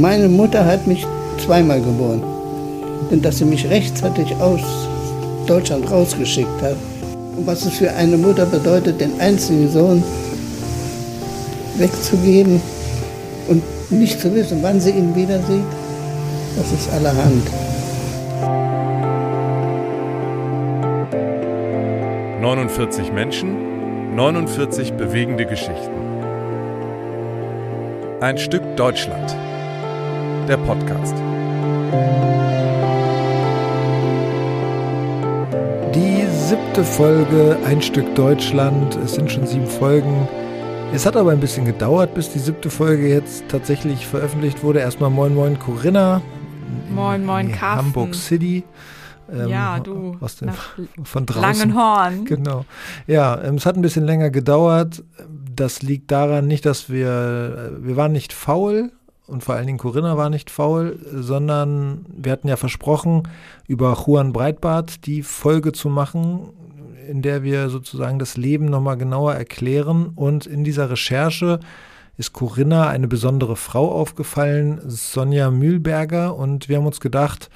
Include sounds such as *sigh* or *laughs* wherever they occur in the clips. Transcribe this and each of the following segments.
Meine Mutter hat mich zweimal geboren. Und dass sie mich rechtzeitig aus Deutschland rausgeschickt hat. Und was es für eine Mutter bedeutet, den einzigen Sohn wegzugeben und nicht zu wissen, wann sie ihn wieder sieht, das ist allerhand. 49 Menschen, 49 bewegende Geschichten. Ein Stück Deutschland. Der Podcast. Die siebte Folge, ein Stück Deutschland. Es sind schon sieben Folgen. Es hat aber ein bisschen gedauert, bis die siebte Folge jetzt tatsächlich veröffentlicht wurde. Erstmal Moin Moin Corinna. Moin Moin Carsten. Hamburg City. Ähm, ja, du. Aus dem, *laughs* von draußen. Langenhorn. Genau. Ja, ähm, es hat ein bisschen länger gedauert. Das liegt daran nicht, dass wir, äh, wir waren nicht faul und vor allen Dingen Corinna war nicht faul, sondern wir hatten ja versprochen, über Juan Breitbart die Folge zu machen, in der wir sozusagen das Leben nochmal genauer erklären. Und in dieser Recherche ist Corinna eine besondere Frau aufgefallen, Sonja Mühlberger. Und wir haben uns gedacht,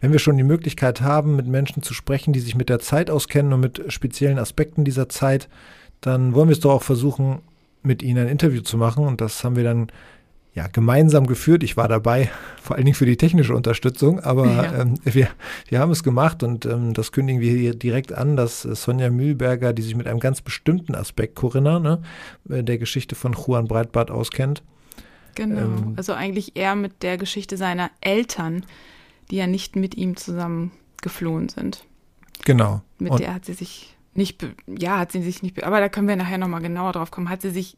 wenn wir schon die Möglichkeit haben, mit Menschen zu sprechen, die sich mit der Zeit auskennen und mit speziellen Aspekten dieser Zeit, dann wollen wir es doch auch versuchen, mit ihnen ein Interview zu machen. Und das haben wir dann ja, gemeinsam geführt. Ich war dabei, *laughs* vor allen Dingen für die technische Unterstützung, aber ja. ähm, wir, wir haben es gemacht und ähm, das kündigen wir hier direkt an, dass äh, Sonja Mühlberger, die sich mit einem ganz bestimmten Aspekt, Corinna, ne, äh, der Geschichte von Juan Breitbart auskennt. Genau, ähm, also eigentlich eher mit der Geschichte seiner Eltern, die ja nicht mit ihm zusammen geflohen sind. Genau. Mit und der hat sie sich nicht, ja, hat sie sich nicht, aber da können wir nachher nochmal genauer drauf kommen, hat sie sich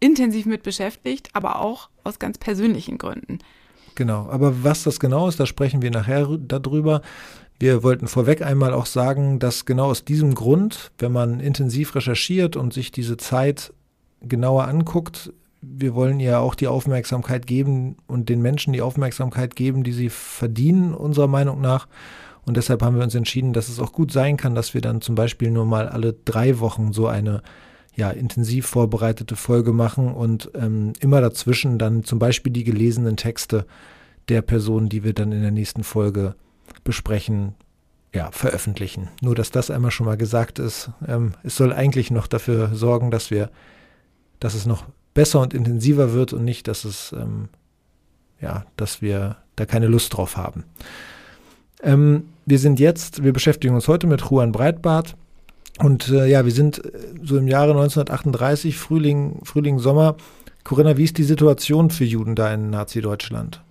intensiv mit beschäftigt, aber auch aus ganz persönlichen Gründen. Genau, aber was das genau ist, da sprechen wir nachher darüber. Wir wollten vorweg einmal auch sagen, dass genau aus diesem Grund, wenn man intensiv recherchiert und sich diese Zeit genauer anguckt, wir wollen ihr auch die Aufmerksamkeit geben und den Menschen die Aufmerksamkeit geben, die sie verdienen, unserer Meinung nach. Und deshalb haben wir uns entschieden, dass es auch gut sein kann, dass wir dann zum Beispiel nur mal alle drei Wochen so eine ja, intensiv vorbereitete Folge machen und ähm, immer dazwischen dann zum Beispiel die gelesenen Texte der Personen, die wir dann in der nächsten Folge besprechen, ja, veröffentlichen. Nur, dass das einmal schon mal gesagt ist. Ähm, es soll eigentlich noch dafür sorgen, dass wir, dass es noch besser und intensiver wird und nicht, dass es, ähm, ja, dass wir da keine Lust drauf haben. Ähm, wir sind jetzt, wir beschäftigen uns heute mit Juan Breitbart. Und äh, ja, wir sind äh, so im Jahre 1938, Frühling, Frühling, Sommer. Corinna, wie ist die Situation für Juden da in Nazi-Deutschland?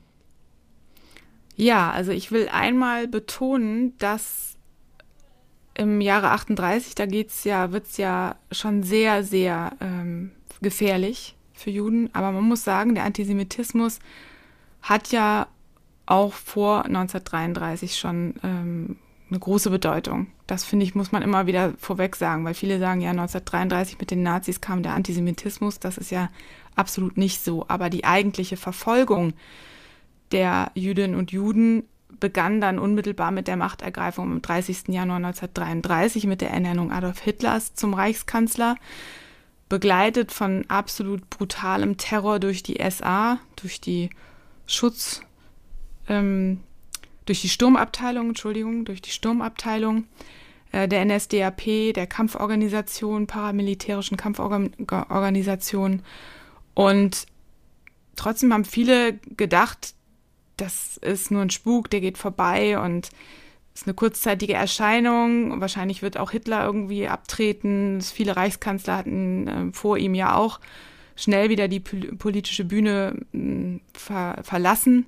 Ja, also ich will einmal betonen, dass im Jahre 38, da geht's ja, wird's ja schon sehr, sehr ähm, gefährlich für Juden. Aber man muss sagen, der Antisemitismus hat ja auch vor 1933 schon ähm, eine große Bedeutung. Das finde ich, muss man immer wieder vorweg sagen, weil viele sagen ja, 1933 mit den Nazis kam der Antisemitismus. Das ist ja absolut nicht so. Aber die eigentliche Verfolgung der Jüdinnen und Juden begann dann unmittelbar mit der Machtergreifung am 30. Januar 1933 mit der Ernennung Adolf Hitlers zum Reichskanzler, begleitet von absolut brutalem Terror durch die SA, durch die Schutz, ähm, durch die Sturmabteilung, Entschuldigung, durch die Sturmabteilung äh, der NSDAP, der Kampforganisation, paramilitärischen Kampforganisation. Und trotzdem haben viele gedacht, das ist nur ein Spuk, der geht vorbei und ist eine kurzzeitige Erscheinung. Wahrscheinlich wird auch Hitler irgendwie abtreten. Viele Reichskanzler hatten äh, vor ihm ja auch schnell wieder die politische Bühne äh, ver verlassen.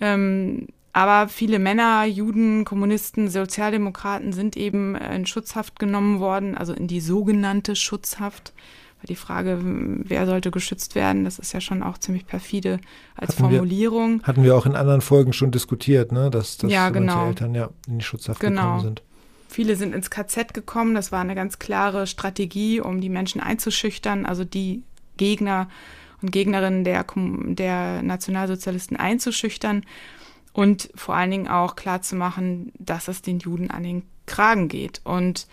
Ähm, aber viele Männer, Juden, Kommunisten, Sozialdemokraten sind eben in Schutzhaft genommen worden, also in die sogenannte Schutzhaft. Weil die Frage, wer sollte geschützt werden, das ist ja schon auch ziemlich perfide als hatten Formulierung. Wir, hatten wir auch in anderen Folgen schon diskutiert, ne? dass, dass ja, genau. Eltern ja in die Schutzhaft genau. gekommen sind. Viele sind ins KZ gekommen. Das war eine ganz klare Strategie, um die Menschen einzuschüchtern, also die Gegner und Gegnerinnen der, der Nationalsozialisten einzuschüchtern und vor allen Dingen auch klarzumachen, dass es den Juden an den Kragen geht. Und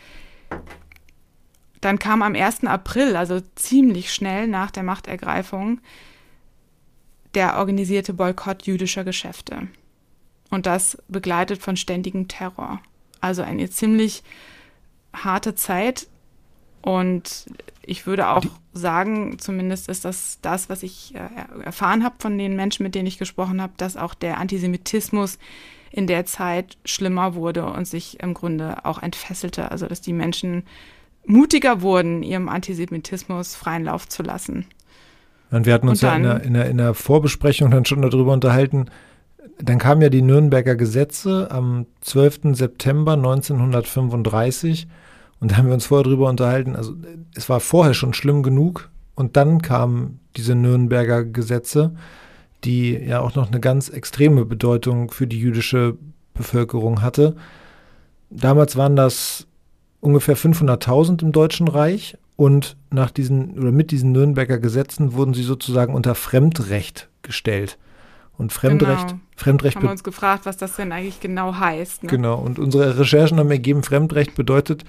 dann kam am 1. April, also ziemlich schnell nach der Machtergreifung, der organisierte Boykott jüdischer Geschäfte. Und das begleitet von ständigem Terror. Also eine ziemlich harte Zeit. Und ich würde auch sagen, zumindest ist das das, was ich äh, erfahren habe von den Menschen, mit denen ich gesprochen habe, dass auch der Antisemitismus in der Zeit schlimmer wurde und sich im Grunde auch entfesselte. Also dass die Menschen mutiger wurden, ihrem Antisemitismus freien Lauf zu lassen. Und wir hatten uns dann, ja in der, in, der, in der Vorbesprechung dann schon darüber unterhalten, dann kamen ja die Nürnberger Gesetze am 12. September 1935 und da haben wir uns vorher darüber unterhalten, also es war vorher schon schlimm genug und dann kamen diese Nürnberger Gesetze, die ja auch noch eine ganz extreme Bedeutung für die jüdische Bevölkerung hatte. Damals waren das ungefähr 500.000 im Deutschen Reich und nach diesen oder mit diesen Nürnberger Gesetzen wurden sie sozusagen unter Fremdrecht gestellt. Und Fremdrecht, genau. Fremdrecht haben wir uns gefragt, was das denn eigentlich genau heißt. Ne? Genau. Und unsere Recherchen haben ergeben, Fremdrecht bedeutet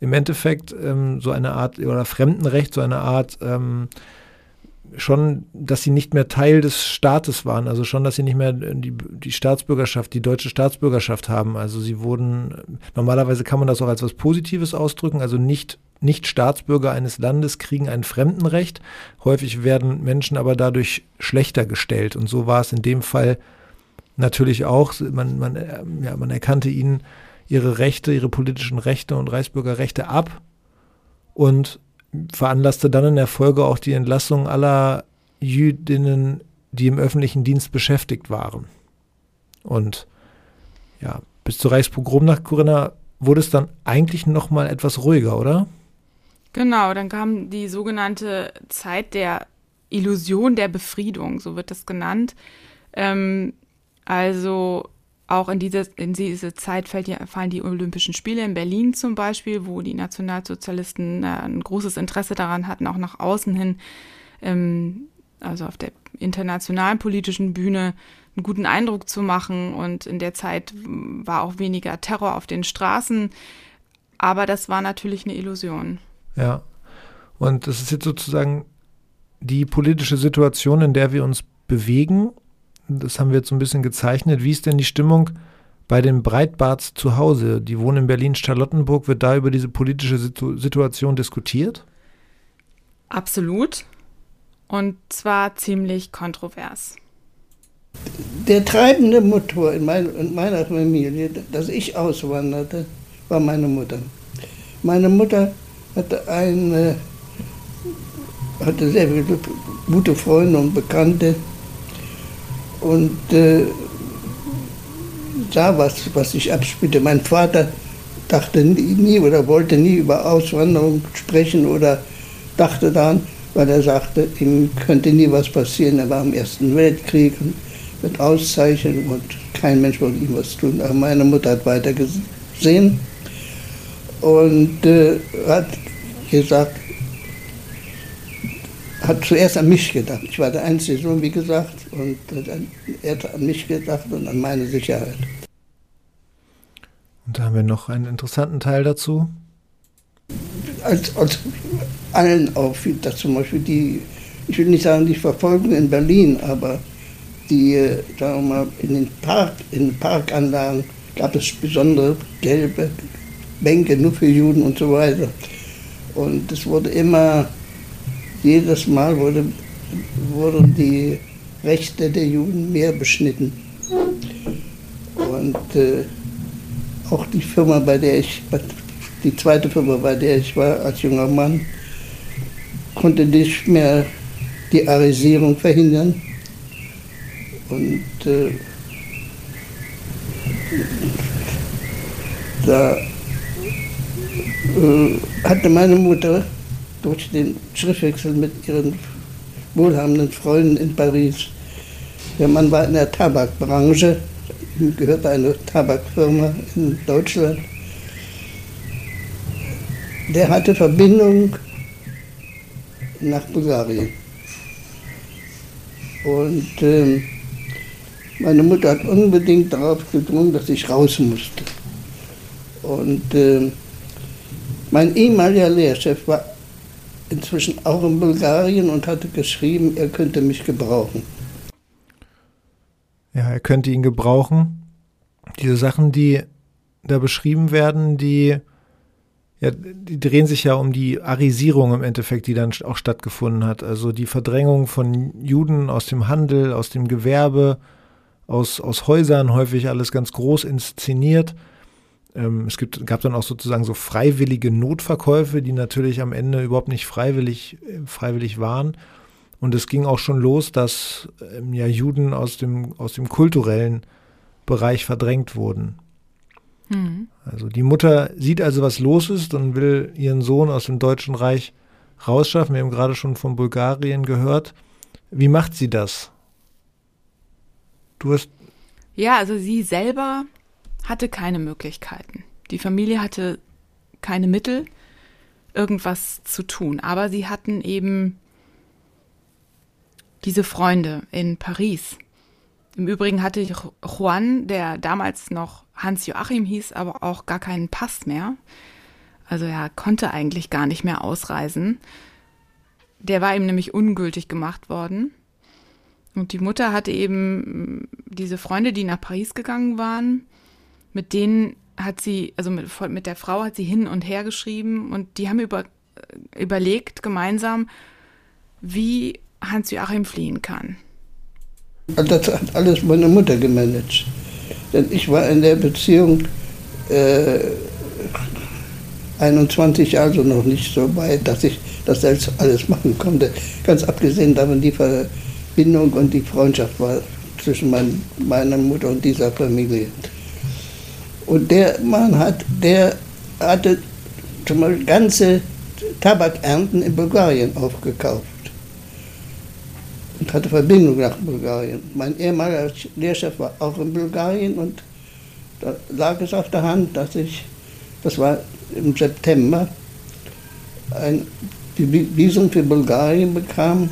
im Endeffekt ähm, so eine Art oder Fremdenrecht, so eine Art ähm, schon, dass sie nicht mehr Teil des Staates waren, also schon, dass sie nicht mehr die, die Staatsbürgerschaft, die deutsche Staatsbürgerschaft haben. Also sie wurden, normalerweise kann man das auch als was Positives ausdrücken, also nicht, nicht Staatsbürger eines Landes kriegen ein Fremdenrecht. Häufig werden Menschen aber dadurch schlechter gestellt. Und so war es in dem Fall natürlich auch. Man, man, ja, man erkannte ihnen ihre Rechte, ihre politischen Rechte und Reichsbürgerrechte ab und veranlasste dann in der Folge auch die Entlassung aller Jüdinnen, die im öffentlichen Dienst beschäftigt waren. Und ja, bis zur Reichspogromnacht, Corinna, wurde es dann eigentlich noch mal etwas ruhiger, oder? Genau, dann kam die sogenannte Zeit der Illusion der Befriedung, so wird das genannt. Ähm, also auch in diese, in diese Zeit fällt, fallen die Olympischen Spiele in Berlin zum Beispiel, wo die Nationalsozialisten äh, ein großes Interesse daran hatten, auch nach außen hin, ähm, also auf der internationalen politischen Bühne, einen guten Eindruck zu machen. Und in der Zeit war auch weniger Terror auf den Straßen. Aber das war natürlich eine Illusion. Ja. Und das ist jetzt sozusagen die politische Situation, in der wir uns bewegen das haben wir jetzt so ein bisschen gezeichnet. Wie ist denn die Stimmung bei den Breitbarts zu Hause? Die wohnen in Berlin-Charlottenburg. Wird da über diese politische Situ Situation diskutiert? Absolut. Und zwar ziemlich kontrovers. Der treibende Motor in, mein, in meiner Familie, dass ich auswanderte, war meine Mutter. Meine Mutter hatte eine hatte sehr viele gute Freunde und Bekannte, und äh, sah was, was sich abspielte. Mein Vater dachte nie oder wollte nie über Auswanderung sprechen oder dachte daran, weil er sagte, ihm könnte nie was passieren. Er war im Ersten Weltkrieg mit Auszeichnung und kein Mensch wollte ihm was tun. Aber meine Mutter hat weiter gesehen und äh, hat gesagt, hat zuerst an mich gedacht. Ich war der einzige Sohn, wie gesagt, und er hat an mich gedacht und an meine Sicherheit. Und da haben wir noch einen interessanten Teil dazu. Als, als allen auffiel, dass zum Beispiel die, ich will nicht sagen die Verfolgung in Berlin, aber die, äh, sagen wir mal, in den, Park, in den Parkanlagen gab es besondere gelbe Bänke nur für Juden und so weiter. Und es wurde immer jedes Mal wurde, wurden die Rechte der Juden mehr beschnitten. Und äh, auch die Firma, bei der ich, die zweite Firma, bei der ich war als junger Mann, konnte nicht mehr die Arisierung verhindern. Und äh, da äh, hatte meine Mutter durch den Schriftwechsel mit ihren wohlhabenden Freunden in Paris. Der Mann war in der Tabakbranche, gehörte eine Tabakfirma in Deutschland. Der hatte Verbindung nach Bulgarien. Und äh, meine Mutter hat unbedingt darauf gedrungen, dass ich raus musste. Und äh, Mein ehemaliger Lehrchef war inzwischen auch in Bulgarien und hatte geschrieben, er könnte mich gebrauchen. Ja, er könnte ihn gebrauchen. Diese Sachen, die da beschrieben werden, die, ja, die drehen sich ja um die Arisierung im Endeffekt, die dann auch stattgefunden hat. Also die Verdrängung von Juden aus dem Handel, aus dem Gewerbe, aus, aus Häusern, häufig alles ganz groß inszeniert. Ähm, es gibt, gab dann auch sozusagen so freiwillige Notverkäufe, die natürlich am Ende überhaupt nicht freiwillig, äh, freiwillig waren. Und es ging auch schon los, dass ähm, ja Juden aus dem, aus dem kulturellen Bereich verdrängt wurden. Mhm. Also die Mutter sieht also, was los ist und will ihren Sohn aus dem Deutschen Reich rausschaffen. Wir haben gerade schon von Bulgarien gehört. Wie macht sie das? Du hast. Ja, also sie selber hatte keine Möglichkeiten. Die Familie hatte keine Mittel, irgendwas zu tun. Aber sie hatten eben diese Freunde in Paris. Im Übrigen hatte Juan, der damals noch Hans Joachim hieß, aber auch gar keinen Pass mehr. Also er konnte eigentlich gar nicht mehr ausreisen. Der war ihm nämlich ungültig gemacht worden. Und die Mutter hatte eben mm, diese Freunde, die nach Paris gegangen waren, mit denen hat sie, also mit, mit der Frau hat sie hin und her geschrieben und die haben über, äh, überlegt gemeinsam, wie Hans-Joachim fliehen kann. Das hat alles meine Mutter gemanagt. Denn ich war in der Beziehung äh, 21 Jahre also noch nicht so weit, dass ich das selbst alles machen konnte. Ganz abgesehen davon, die Verbindung und die Freundschaft war zwischen mein, meiner Mutter und dieser Familie. Und der Mann hat, der hatte zum Beispiel ganze Tabakernten in Bulgarien aufgekauft und hatte Verbindung nach Bulgarien. Mein ehemaliger Lehrchef war auch in Bulgarien und da lag es auf der Hand, dass ich, das war im September, ein Visum für Bulgarien bekam,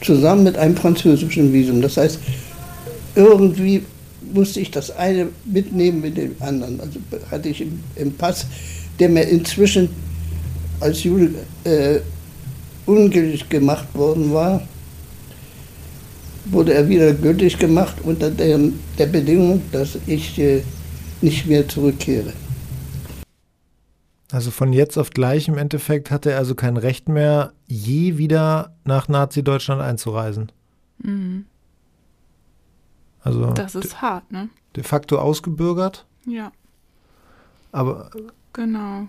zusammen mit einem französischen Visum. Das heißt, irgendwie musste ich das eine mitnehmen mit dem anderen. Also hatte ich im, im Pass, der mir inzwischen als Jude äh, ungültig gemacht worden war, wurde er wieder gültig gemacht unter der, der Bedingung, dass ich äh, nicht mehr zurückkehre. Also von jetzt auf gleich im Endeffekt hatte er also kein Recht mehr, je wieder nach Nazi-Deutschland einzureisen. Mhm. Also das ist hart, ne? De facto ausgebürgert. Ja. Aber genau.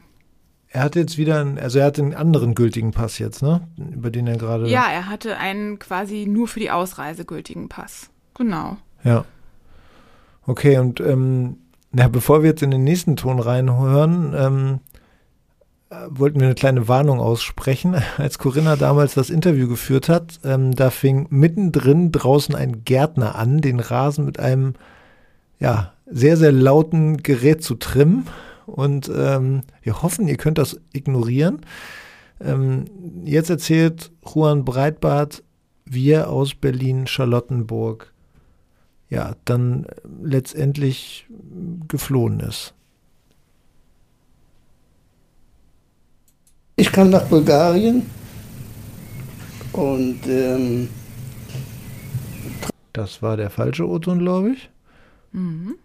Er hat jetzt wieder, einen, also er hat einen anderen gültigen Pass jetzt, ne? Über den er gerade. Ja, er hatte einen quasi nur für die Ausreise gültigen Pass. Genau. Ja. Okay, und ähm, na, bevor wir jetzt in den nächsten Ton reinhören, ähm, wollten wir eine kleine Warnung aussprechen. *laughs* Als Corinna damals das Interview geführt hat, ähm, da fing mittendrin draußen ein Gärtner an, den Rasen mit einem ja, sehr, sehr lauten Gerät zu trimmen. Und ähm, wir hoffen, ihr könnt das ignorieren. Ähm, jetzt erzählt Juan Breitbart, wie er aus Berlin-Charlottenburg ja dann letztendlich geflohen ist. Ich kam nach Bulgarien und ähm, das war der falsche Oton, glaube ich. Mhm.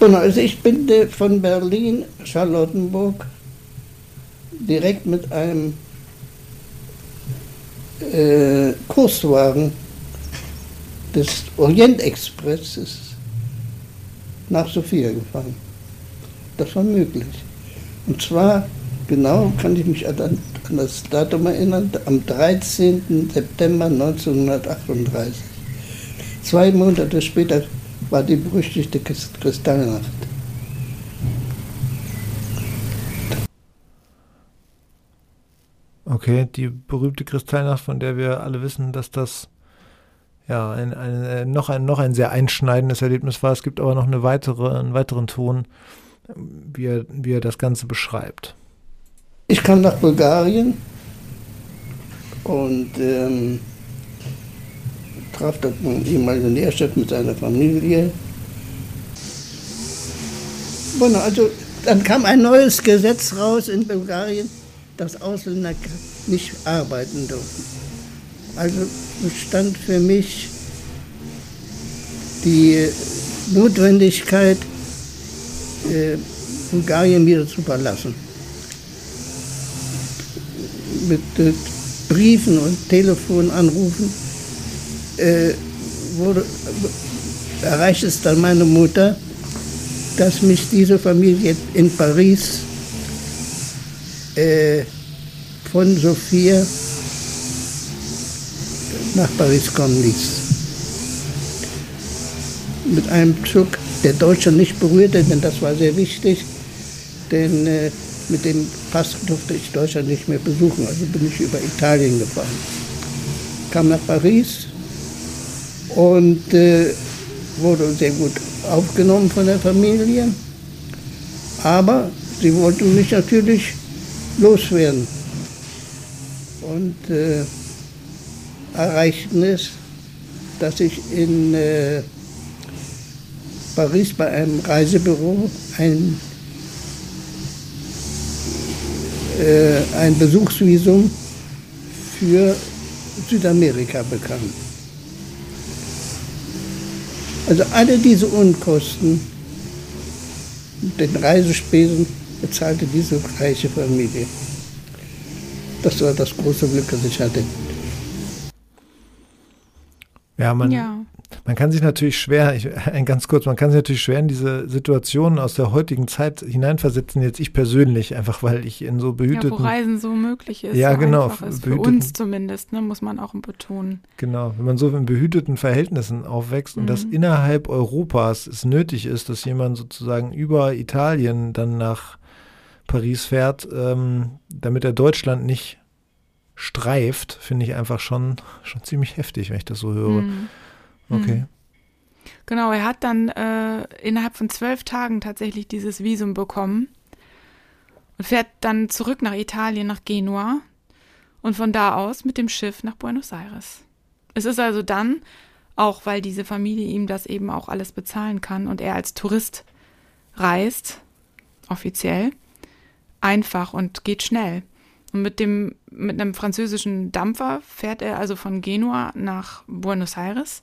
Genau, also ich bin von Berlin, Charlottenburg, direkt mit einem äh, Kurswagen des Orientexpresses nach Sofia gefahren. Das war möglich. Und zwar genau kann ich mich an, das Datum erinnern, am 13. September 1938. Zwei Monate später war die berüchtigte Kristallnacht. Okay, die berühmte Kristallnacht, von der wir alle wissen, dass das ja ein, ein, äh, noch, ein, noch ein sehr einschneidendes Erlebnis war. Es gibt aber noch eine weitere, einen weiteren Ton, wie er, wie er das Ganze beschreibt. Ich kam nach Bulgarien und ähm, traf dort meinen ehemaligen Lehrchef mit seiner Familie. Bueno, also dann kam ein neues Gesetz raus in Bulgarien, dass Ausländer nicht arbeiten durften. Also bestand für mich die Notwendigkeit, äh, Bulgarien wieder zu verlassen. Mit äh, Briefen und Telefonanrufen äh, wurde, erreicht es dann meine Mutter, dass mich diese Familie in Paris äh, von Sophia nach Paris kommen ließ. Mit einem Zug, der Deutschland nicht berührte, denn das war sehr wichtig, denn äh, mit dem Pass durfte ich Deutschland nicht mehr besuchen, also bin ich über Italien gefahren. Kam nach Paris und äh, wurde sehr gut aufgenommen von der Familie, aber sie wollten mich natürlich loswerden. Und äh, erreichten es, dass ich in äh, Paris bei einem Reisebüro ein, äh, ein Besuchsvisum für Südamerika bekam. Also alle diese Unkosten, den Reisespesen bezahlte diese reiche Familie. Das war das große Glück, das ich hatte. Ja, man, ja. Man kann sich natürlich schwer, ich, *laughs* ganz kurz, man kann sich natürlich schwer in diese Situationen aus der heutigen Zeit hineinversetzen, jetzt ich persönlich, einfach weil ich in so behüteten... Ja, wo Reisen so möglich ist. Ja, so genau. Ist, für uns zumindest, ne, muss man auch betonen. Genau, wenn man so in behüteten Verhältnissen aufwächst mhm. und das mhm. innerhalb Europas es nötig ist, dass jemand sozusagen über Italien dann nach Paris fährt, ähm, damit er Deutschland nicht streift, finde ich einfach schon, schon ziemlich heftig, wenn ich das so höre. Mhm. Okay. Genau, er hat dann äh, innerhalb von zwölf Tagen tatsächlich dieses Visum bekommen und fährt dann zurück nach Italien, nach Genua und von da aus mit dem Schiff nach Buenos Aires. Es ist also dann, auch weil diese Familie ihm das eben auch alles bezahlen kann und er als Tourist reist, offiziell, einfach und geht schnell. Und mit dem, mit einem französischen Dampfer fährt er also von Genua nach Buenos Aires,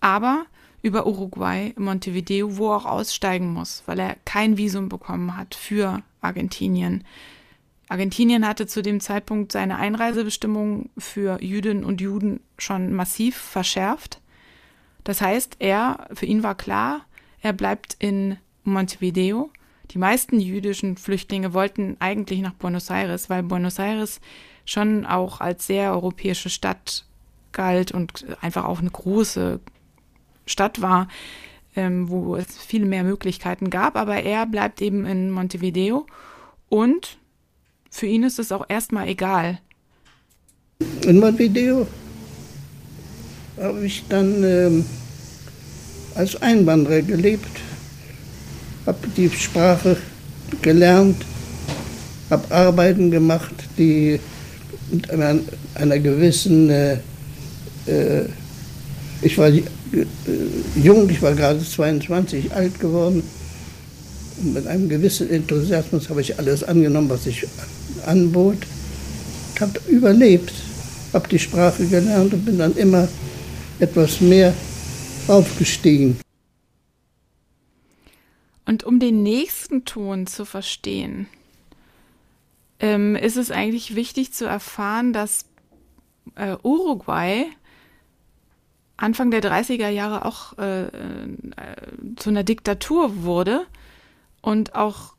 aber über Uruguay, Montevideo, wo er auch aussteigen muss, weil er kein Visum bekommen hat für Argentinien. Argentinien hatte zu dem Zeitpunkt seine Einreisebestimmungen für Jüdinnen und Juden schon massiv verschärft. Das heißt, er, für ihn war klar, er bleibt in Montevideo die meisten jüdischen Flüchtlinge wollten eigentlich nach Buenos Aires, weil Buenos Aires schon auch als sehr europäische Stadt galt und einfach auch eine große Stadt war, ähm, wo es viele mehr Möglichkeiten gab. Aber er bleibt eben in Montevideo und für ihn ist es auch erstmal egal. In Montevideo habe ich dann ähm, als Einwanderer gelebt habe die Sprache gelernt, habe Arbeiten gemacht, die mit einer, einer gewissen, äh, äh, ich war jung, ich war gerade 22, alt geworden. Und mit einem gewissen Enthusiasmus habe ich alles angenommen, was ich anbot. Habe überlebt, habe die Sprache gelernt und bin dann immer etwas mehr aufgestiegen. Und um den nächsten Ton zu verstehen, ähm, ist es eigentlich wichtig zu erfahren, dass äh, Uruguay Anfang der 30er Jahre auch äh, äh, zu einer Diktatur wurde und auch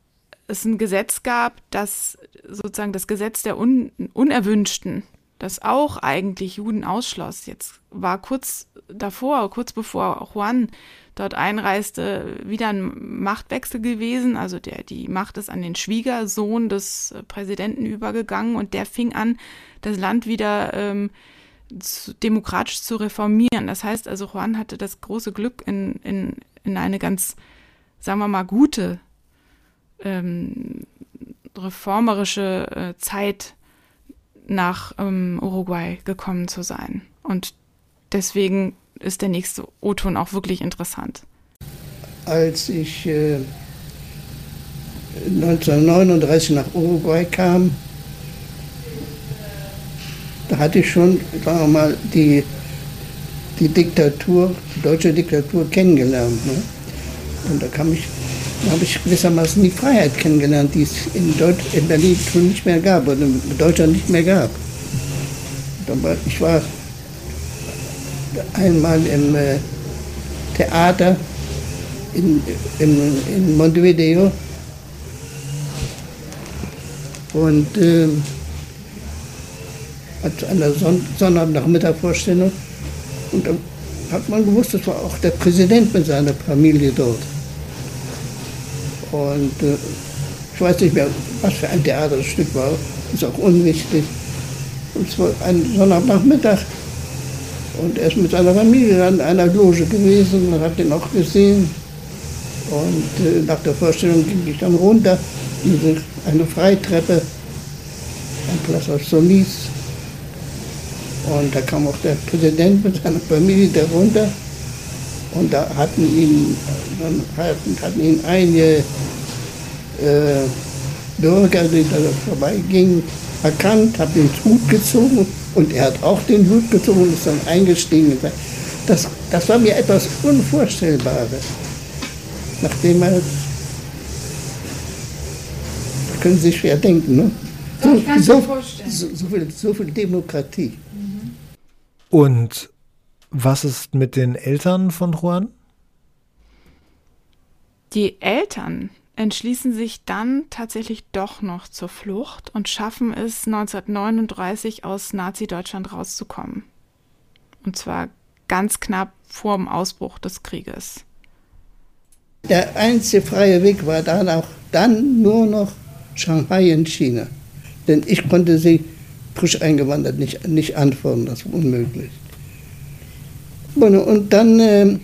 es ein Gesetz gab, das sozusagen das Gesetz der Un Unerwünschten, das auch eigentlich Juden ausschloss. Jetzt war kurz davor, kurz bevor Juan dort einreiste, wieder ein Machtwechsel gewesen. Also der, die Macht ist an den Schwiegersohn des Präsidenten übergegangen und der fing an, das Land wieder ähm, demokratisch zu reformieren. Das heißt also, Juan hatte das große Glück, in, in, in eine ganz, sagen wir mal, gute ähm, reformerische äh, Zeit nach ähm, Uruguay gekommen zu sein. Und deswegen ist der nächste O-Ton auch wirklich interessant. Als ich äh, 1939 nach Uruguay kam, da hatte ich schon, sagen wir mal, die, die Diktatur, die deutsche Diktatur kennengelernt. Ne? Und da kam ich, habe ich gewissermaßen die Freiheit kennengelernt, die es in, Deut in Berlin schon nicht mehr gab oder in Deutschland nicht mehr gab. Ich war einmal im äh, Theater in, in, in Montevideo und äh, zu einer Son Sonnabendnachmittagvorstellung. Und dann hat man gewusst, das war auch der Präsident mit seiner Familie dort. Und äh, ich weiß nicht mehr, was für ein Theaterstück war, ist auch unwichtig. Und es war ein Sonnabendnachmittag. Und er ist mit seiner Familie an einer Loge gewesen und hat den auch gesehen. Und äh, nach der Vorstellung ging ich dann runter, diese, eine Freitreppe, ein Place Solis. Und da kam auch der Präsident mit seiner Familie darunter. Und da hatten ihn, dann hatten, hatten ihn einige äh, Bürger, die da vorbeigingen, erkannt, haben den Hut gezogen und er hat auch den Hut gezogen und ist dann eingestiegen. Das, das war mir etwas Unvorstellbares. Nachdem man, können Sie sich schwer denken, ne? So, so, so, viel, so viel Demokratie. Und was ist mit den Eltern von Juan? Die Eltern entschließen sich dann tatsächlich doch noch zur Flucht und schaffen es 1939 aus Nazi-Deutschland rauszukommen. Und zwar ganz knapp vor dem Ausbruch des Krieges. Der einzige freie Weg war dann auch dann nur noch Shanghai in China. Denn ich konnte sie frisch eingewandert nicht, nicht antworten, das war unmöglich. Und dann äh,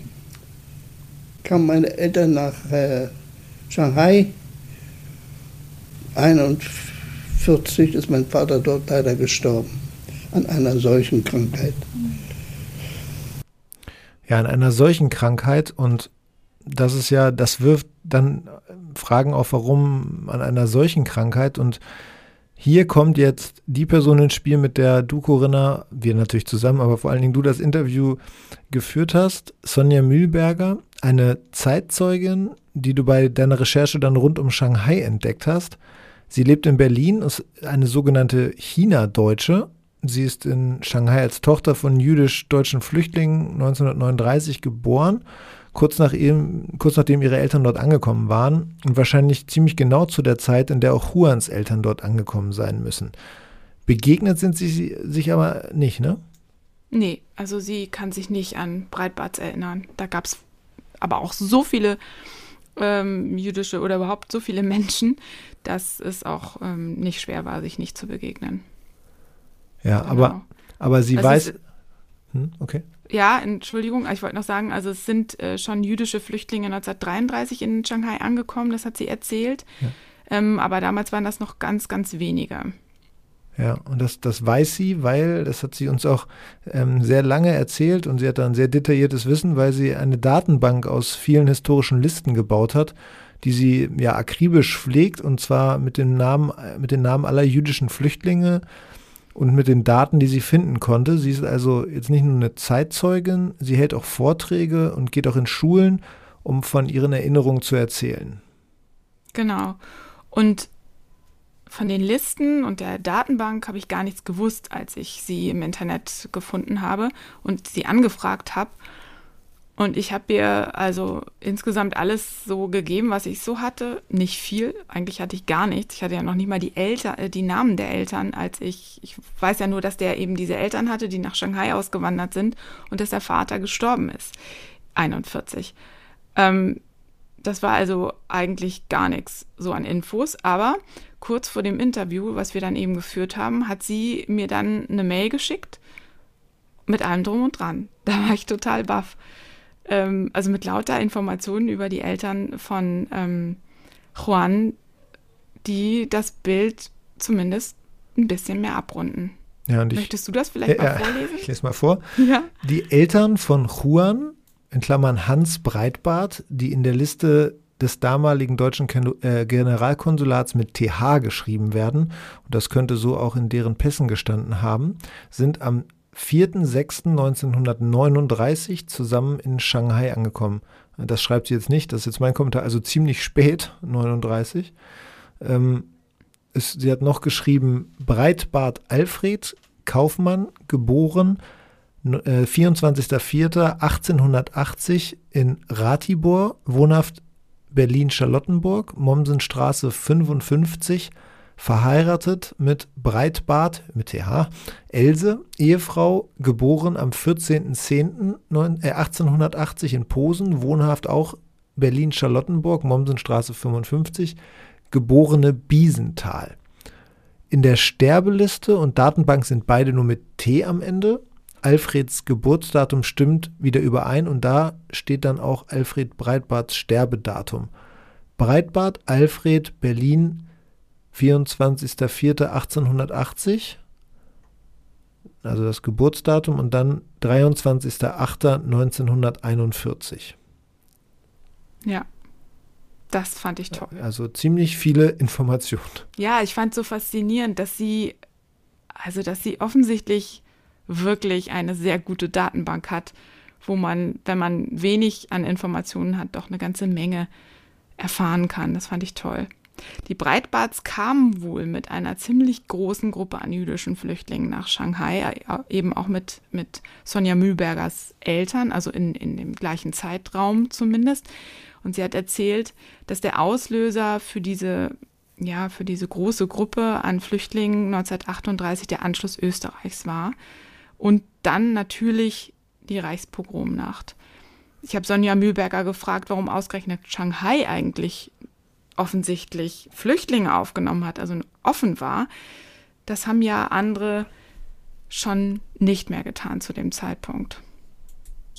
kamen meine Eltern nach äh, Shanghai. 41 ist mein Vater dort leider gestorben an einer solchen Krankheit. Ja, an einer solchen Krankheit und das ist ja, das wirft dann Fragen auf, warum an einer solchen Krankheit und hier kommt jetzt die Person ins Spiel, mit der du, Corinna, wir natürlich zusammen, aber vor allen Dingen du das Interview geführt hast. Sonja Mühlberger, eine Zeitzeugin, die du bei deiner Recherche dann rund um Shanghai entdeckt hast. Sie lebt in Berlin, ist eine sogenannte China-Deutsche. Sie ist in Shanghai als Tochter von jüdisch-deutschen Flüchtlingen 1939 geboren kurz, nach ihm, kurz nachdem ihre Eltern dort angekommen waren und wahrscheinlich ziemlich genau zu der Zeit, in der auch Juans Eltern dort angekommen sein müssen. Begegnet sind sie sich aber nicht, ne? Nee, also sie kann sich nicht an Breitbarts erinnern. Da gab es aber auch so viele ähm, jüdische oder überhaupt so viele Menschen, dass es auch ähm, nicht schwer war, sich nicht zu begegnen. Ja, genau. aber, aber sie also weiß. Hm, okay ja, Entschuldigung, ich wollte noch sagen, also es sind äh, schon jüdische Flüchtlinge 1933 in Shanghai angekommen, das hat sie erzählt. Ja. Ähm, aber damals waren das noch ganz, ganz wenige. Ja, und das, das weiß sie, weil, das hat sie uns auch ähm, sehr lange erzählt und sie hat da ein sehr detailliertes Wissen, weil sie eine Datenbank aus vielen historischen Listen gebaut hat, die sie ja akribisch pflegt und zwar mit dem Namen, mit den Namen aller jüdischen Flüchtlinge und mit den Daten, die sie finden konnte. Sie ist also jetzt nicht nur eine Zeitzeugin, sie hält auch Vorträge und geht auch in Schulen, um von ihren Erinnerungen zu erzählen. Genau. Und von den Listen und der Datenbank habe ich gar nichts gewusst, als ich sie im Internet gefunden habe und sie angefragt habe. Und ich habe ihr also insgesamt alles so gegeben, was ich so hatte. Nicht viel, eigentlich hatte ich gar nichts. Ich hatte ja noch nicht mal die Eltern, äh, die Namen der Eltern, als ich, ich weiß ja nur, dass der eben diese Eltern hatte, die nach Shanghai ausgewandert sind und dass der Vater gestorben ist. 41. Ähm, das war also eigentlich gar nichts so an Infos, aber kurz vor dem Interview, was wir dann eben geführt haben, hat sie mir dann eine Mail geschickt mit allem drum und dran. *laughs* Da war ich total baff ähm, also mit lauter Informationen über die Eltern von ähm, Juan, die das Bild zumindest ein bisschen mehr abrunden. Ja, Möchtest du das vielleicht ja, mal vorlesen? Ich lese mal vor. Ja. Die Eltern von Juan, in Klammern Hans Breitbart, die in der Liste des damaligen deutschen äh, Generalkonsulats mit TH geschrieben werden, und das könnte so auch in deren Pässen gestanden haben, sind am 4.6.1939 zusammen in Shanghai angekommen. Das schreibt sie jetzt nicht, das ist jetzt mein Kommentar, also ziemlich spät, 39. Ähm, es, sie hat noch geschrieben, Breitbart Alfred Kaufmann, geboren 24.04.1880 äh, in Ratibor, wohnhaft Berlin-Charlottenburg, Mommsenstraße 55, verheiratet mit Breitbart, mit TH, Else, Ehefrau, geboren am 14.10.1880 äh, in Posen, wohnhaft auch Berlin-Charlottenburg, Mommsenstraße 55, geborene Biesenthal. In der Sterbeliste und Datenbank sind beide nur mit T am Ende. Alfreds Geburtsdatum stimmt wieder überein und da steht dann auch Alfred Breitbarts Sterbedatum. Breitbart Alfred Berlin 24.04.1880, also das Geburtsdatum und dann 23.08.1941. Ja. Das fand ich toll. Also ziemlich viele Informationen. Ja, ich fand so faszinierend, dass sie, also dass sie offensichtlich wirklich eine sehr gute Datenbank hat, wo man, wenn man wenig an Informationen hat, doch eine ganze Menge erfahren kann. Das fand ich toll. Die Breitbarts kamen wohl mit einer ziemlich großen Gruppe an jüdischen Flüchtlingen nach Shanghai, eben auch mit, mit Sonja Mühlbergers Eltern, also in, in dem gleichen Zeitraum zumindest. Und sie hat erzählt, dass der Auslöser für diese, ja, für diese große Gruppe an Flüchtlingen 1938 der Anschluss Österreichs war. Und dann natürlich die Reichspogromnacht. Ich habe Sonja Mühlberger gefragt, warum ausgerechnet Shanghai eigentlich offensichtlich Flüchtlinge aufgenommen hat, also offen war. Das haben ja andere schon nicht mehr getan zu dem Zeitpunkt.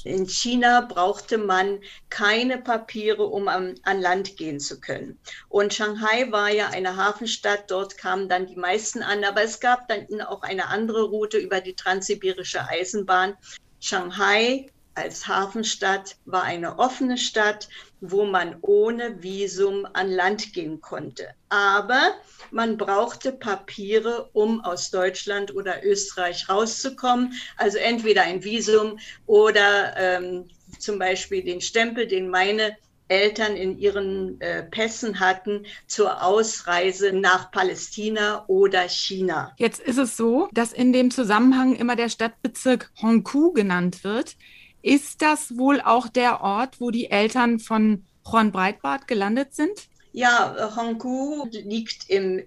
In China brauchte man keine Papiere, um an, an, Land gehen zu können. Und Shanghai war ja eine Hafenstadt, dort kamen dann die meisten an, aber es gab dann auch eine andere Route über die transsibirische Eisenbahn. Shanghai als Hafenstadt war eine offene Stadt, wo man ohne Visum an Land gehen konnte. Aber man brauchte Papiere, um aus Deutschland oder Österreich rauszukommen. Also entweder ein Visum oder ähm, zum Beispiel den Stempel, den meine Eltern in ihren äh, Pässen hatten zur Ausreise nach Palästina oder China. Jetzt ist es so, dass in dem Zusammenhang immer der Stadtbezirk Hongkou genannt wird. Ist das wohl auch der Ort, wo die Eltern von Juan Breitbart gelandet sind? Ja, Hongkou liegt im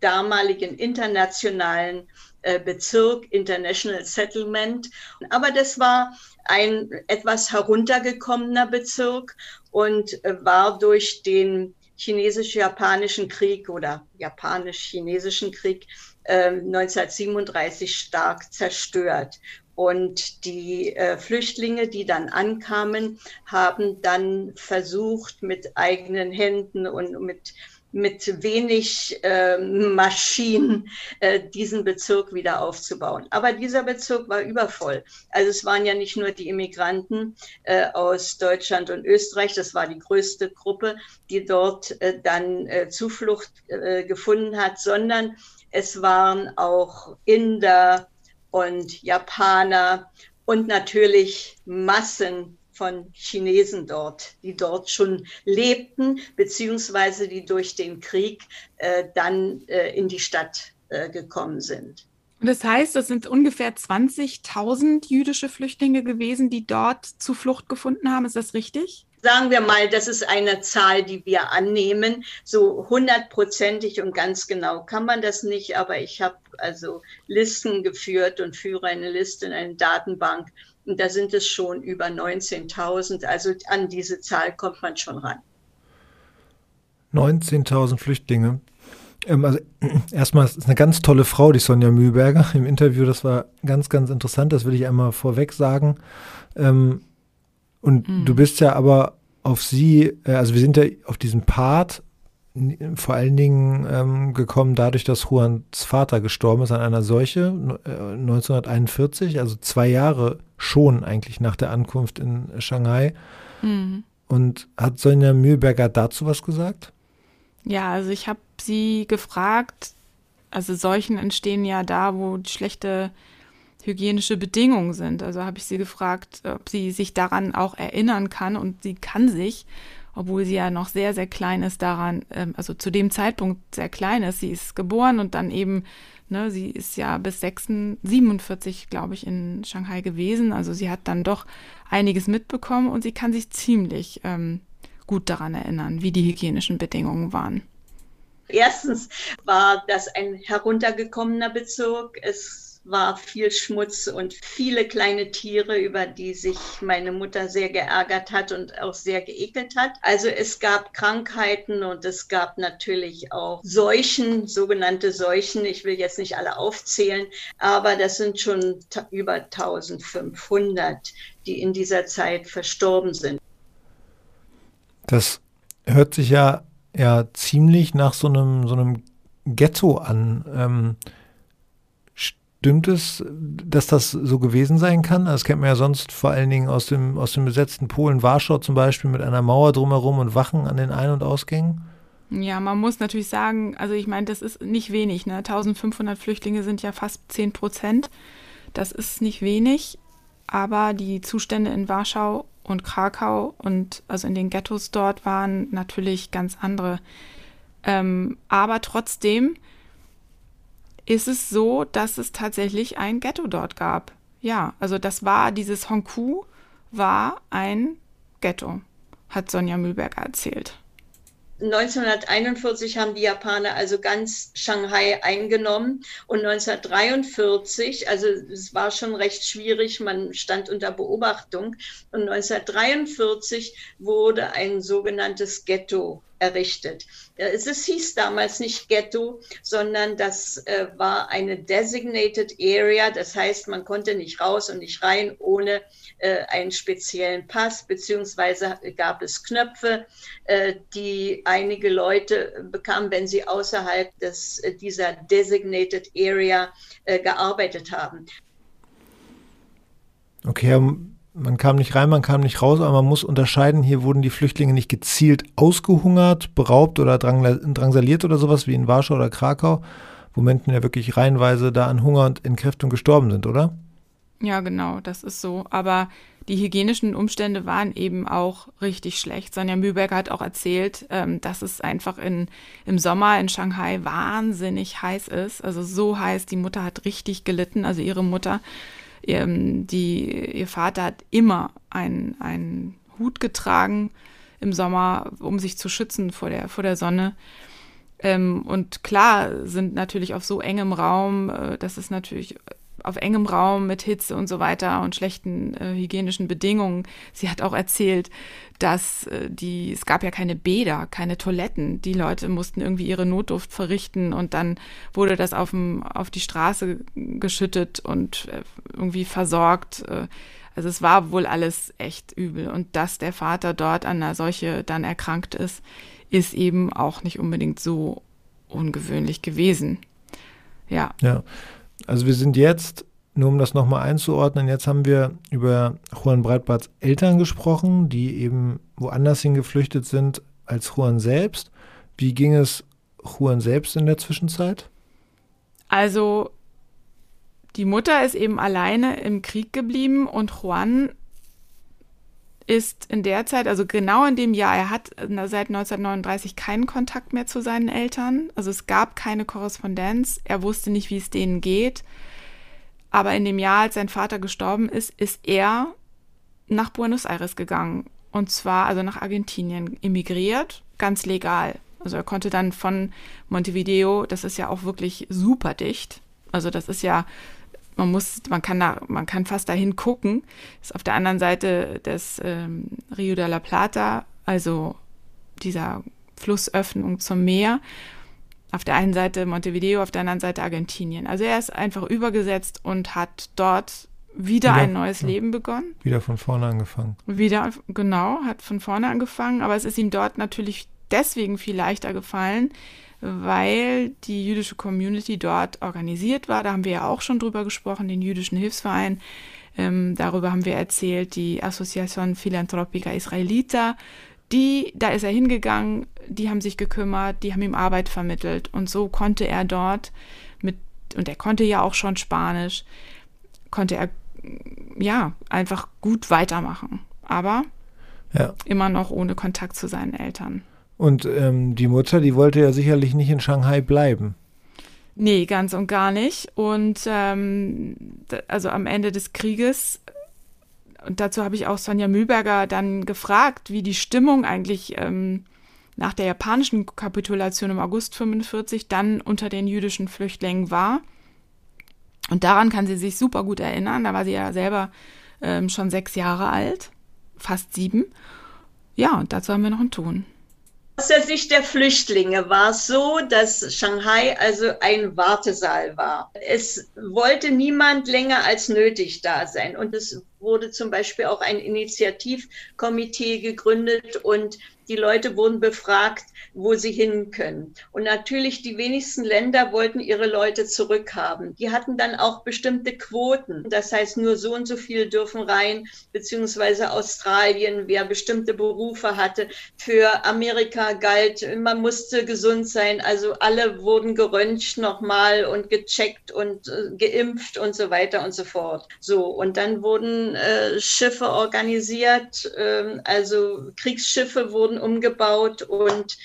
damaligen internationalen äh, Bezirk International Settlement. Aber das war ein etwas heruntergekommener Bezirk und äh, war durch den chinesisch-japanischen Krieg oder japanisch-chinesischen Krieg äh, 1937 stark zerstört. Und die äh, Flüchtlinge, die dann ankamen, haben dann versucht, mit eigenen Händen und mit, mit wenig äh, Maschinen äh, diesen Bezirk wieder aufzubauen. Aber dieser Bezirk war übervoll. Also es waren ja nicht nur die Immigranten äh, aus Deutschland und Österreich, das war die größte Gruppe, die dort äh, dann äh, Zuflucht äh, gefunden hat, sondern es waren auch Inder, und Japaner und natürlich Massen von Chinesen dort, die dort schon lebten, beziehungsweise die durch den Krieg äh, dann äh, in die Stadt äh, gekommen sind. Das heißt, es sind ungefähr 20.000 jüdische Flüchtlinge gewesen, die dort Zuflucht gefunden haben. Ist das richtig? sagen wir mal, das ist eine Zahl, die wir annehmen. So hundertprozentig und ganz genau kann man das nicht, aber ich habe also Listen geführt und führe eine Liste in eine Datenbank und da sind es schon über 19.000. Also an diese Zahl kommt man schon ran. 19.000 Flüchtlinge. Ähm, also *clears throat* erstmal ist eine ganz tolle Frau, die Sonja Mühlberger im Interview. Das war ganz, ganz interessant. Das will ich einmal vorweg sagen. Ähm, und mhm. du bist ja aber auf sie, äh, also wir sind ja auf diesen Part vor allen Dingen ähm, gekommen dadurch, dass Juans Vater gestorben ist an einer Seuche äh, 1941, also zwei Jahre schon eigentlich nach der Ankunft in Shanghai. Mhm. Und hat Sonja Mühlberger dazu was gesagt? Ja, also ich habe sie gefragt, also Seuchen entstehen ja da, wo schlechte hygienische Bedingungen sind. Also habe ich sie gefragt, ob sie sich daran auch erinnern kann und sie kann sich, obwohl sie ja noch sehr, sehr klein ist daran, ähm, also zu dem Zeitpunkt sehr klein ist. Sie ist geboren und dann eben, ne, sie ist ja bis 46, 47, glaube ich, in Shanghai gewesen. Also sie hat dann doch einiges mitbekommen und sie kann sich ziemlich ähm, gut daran erinnern, wie die hygienischen Bedingungen waren. Erstens war das ein heruntergekommener Bezirk. Es war viel Schmutz und viele kleine Tiere, über die sich meine Mutter sehr geärgert hat und auch sehr geekelt hat. Also es gab Krankheiten und es gab natürlich auch Seuchen, sogenannte Seuchen. Ich will jetzt nicht alle aufzählen, aber das sind schon über 1500, die in dieser Zeit verstorben sind. Das hört sich ja, ja ziemlich nach so einem, so einem Ghetto an. Ähm, Stimmt es, dass das so gewesen sein kann? Das kennt man ja sonst vor allen Dingen aus dem, aus dem besetzten Polen, Warschau zum Beispiel, mit einer Mauer drumherum und Wachen an den Ein- und Ausgängen. Ja, man muss natürlich sagen, also ich meine, das ist nicht wenig. Ne? 1500 Flüchtlinge sind ja fast 10 Prozent. Das ist nicht wenig, aber die Zustände in Warschau und Krakau und also in den Ghettos dort waren natürlich ganz andere. Ähm, aber trotzdem ist es so, dass es tatsächlich ein Ghetto dort gab. Ja, also das war, dieses Honku war ein Ghetto, hat Sonja Mühlberger erzählt. 1941 haben die Japaner also ganz Shanghai eingenommen und 1943, also es war schon recht schwierig, man stand unter Beobachtung und 1943 wurde ein sogenanntes Ghetto errichtet. Es hieß damals nicht Ghetto, sondern das äh, war eine designated area. Das heißt, man konnte nicht raus und nicht rein ohne äh, einen speziellen Pass, beziehungsweise gab es Knöpfe, äh, die einige Leute bekamen, wenn sie außerhalb des, äh, dieser designated area äh, gearbeitet haben. Okay, man kam nicht rein, man kam nicht raus, aber man muss unterscheiden, hier wurden die Flüchtlinge nicht gezielt ausgehungert, beraubt oder drangsaliert oder sowas wie in Warschau oder Krakau, wo Menschen ja wirklich reihenweise da an Hunger und Entkräftung gestorben sind, oder? Ja, genau, das ist so. Aber die hygienischen Umstände waren eben auch richtig schlecht. Sonja Mühlberger hat auch erzählt, ähm, dass es einfach in, im Sommer in Shanghai wahnsinnig heiß ist. Also so heiß, die Mutter hat richtig gelitten, also ihre Mutter ihr, die, ihr Vater hat immer einen, einen Hut getragen im Sommer, um sich zu schützen vor der, vor der Sonne. Ähm, und klar sind natürlich auf so engem Raum, äh, das ist natürlich auf engem Raum mit Hitze und so weiter und schlechten äh, hygienischen Bedingungen. Sie hat auch erzählt, dass äh, die, es gab ja keine Bäder, keine Toiletten. Die Leute mussten irgendwie ihre Notduft verrichten und dann wurde das auf, dem, auf die Straße geschüttet und äh, irgendwie versorgt. Äh, also es war wohl alles echt übel. Und dass der Vater dort an einer Seuche dann erkrankt ist, ist eben auch nicht unbedingt so ungewöhnlich gewesen. Ja. Ja. Also wir sind jetzt, nur um das nochmal einzuordnen, jetzt haben wir über Juan Breitbarts Eltern gesprochen, die eben woanders hingeflüchtet sind als Juan selbst. Wie ging es Juan selbst in der Zwischenzeit? Also die Mutter ist eben alleine im Krieg geblieben und Juan ist in der Zeit, also genau in dem Jahr, er hat seit 1939 keinen Kontakt mehr zu seinen Eltern. Also es gab keine Korrespondenz. Er wusste nicht, wie es denen geht. Aber in dem Jahr, als sein Vater gestorben ist, ist er nach Buenos Aires gegangen. Und zwar also nach Argentinien emigriert, ganz legal. Also er konnte dann von Montevideo, das ist ja auch wirklich super dicht. Also das ist ja man muss, man kann da, man kann fast dahin gucken. Ist auf der anderen Seite des ähm, Rio de la Plata, also dieser Flussöffnung zum Meer. Auf der einen Seite Montevideo, auf der anderen Seite Argentinien. Also er ist einfach übergesetzt und hat dort wieder, wieder ein neues ja, Leben begonnen. Wieder von vorne angefangen. Wieder, genau, hat von vorne angefangen, aber es ist ihm dort natürlich deswegen viel leichter gefallen, weil die jüdische Community dort organisiert war. Da haben wir ja auch schon drüber gesprochen, den jüdischen Hilfsverein. Ähm, darüber haben wir erzählt, die Associación Philanthropica Israelita. Die, da ist er hingegangen, die haben sich gekümmert, die haben ihm Arbeit vermittelt und so konnte er dort mit, und er konnte ja auch schon Spanisch, konnte er ja einfach gut weitermachen. Aber ja. immer noch ohne Kontakt zu seinen Eltern. Und ähm, die Mutter, die wollte ja sicherlich nicht in Shanghai bleiben. Nee, ganz und gar nicht. Und ähm, also am Ende des Krieges, und dazu habe ich auch Sonja Mühlberger dann gefragt, wie die Stimmung eigentlich ähm, nach der japanischen Kapitulation im August 45 dann unter den jüdischen Flüchtlingen war. Und daran kann sie sich super gut erinnern. Da war sie ja selber ähm, schon sechs Jahre alt, fast sieben. Ja, und dazu haben wir noch einen Ton. Aus der Sicht der Flüchtlinge war es so, dass Shanghai also ein Wartesaal war. Es wollte niemand länger als nötig da sein. Und es wurde zum Beispiel auch ein Initiativkomitee gegründet und die Leute wurden befragt, wo sie hin können. Und natürlich die wenigsten Länder wollten ihre Leute zurückhaben. Die hatten dann auch bestimmte Quoten. Das heißt, nur so und so viel dürfen rein, beziehungsweise Australien, wer bestimmte Berufe hatte. Für Amerika galt, man musste gesund sein. Also alle wurden geröntgt nochmal und gecheckt und äh, geimpft und so weiter und so fort. So, und dann wurden äh, Schiffe organisiert, äh, also Kriegsschiffe wurden umgebaut und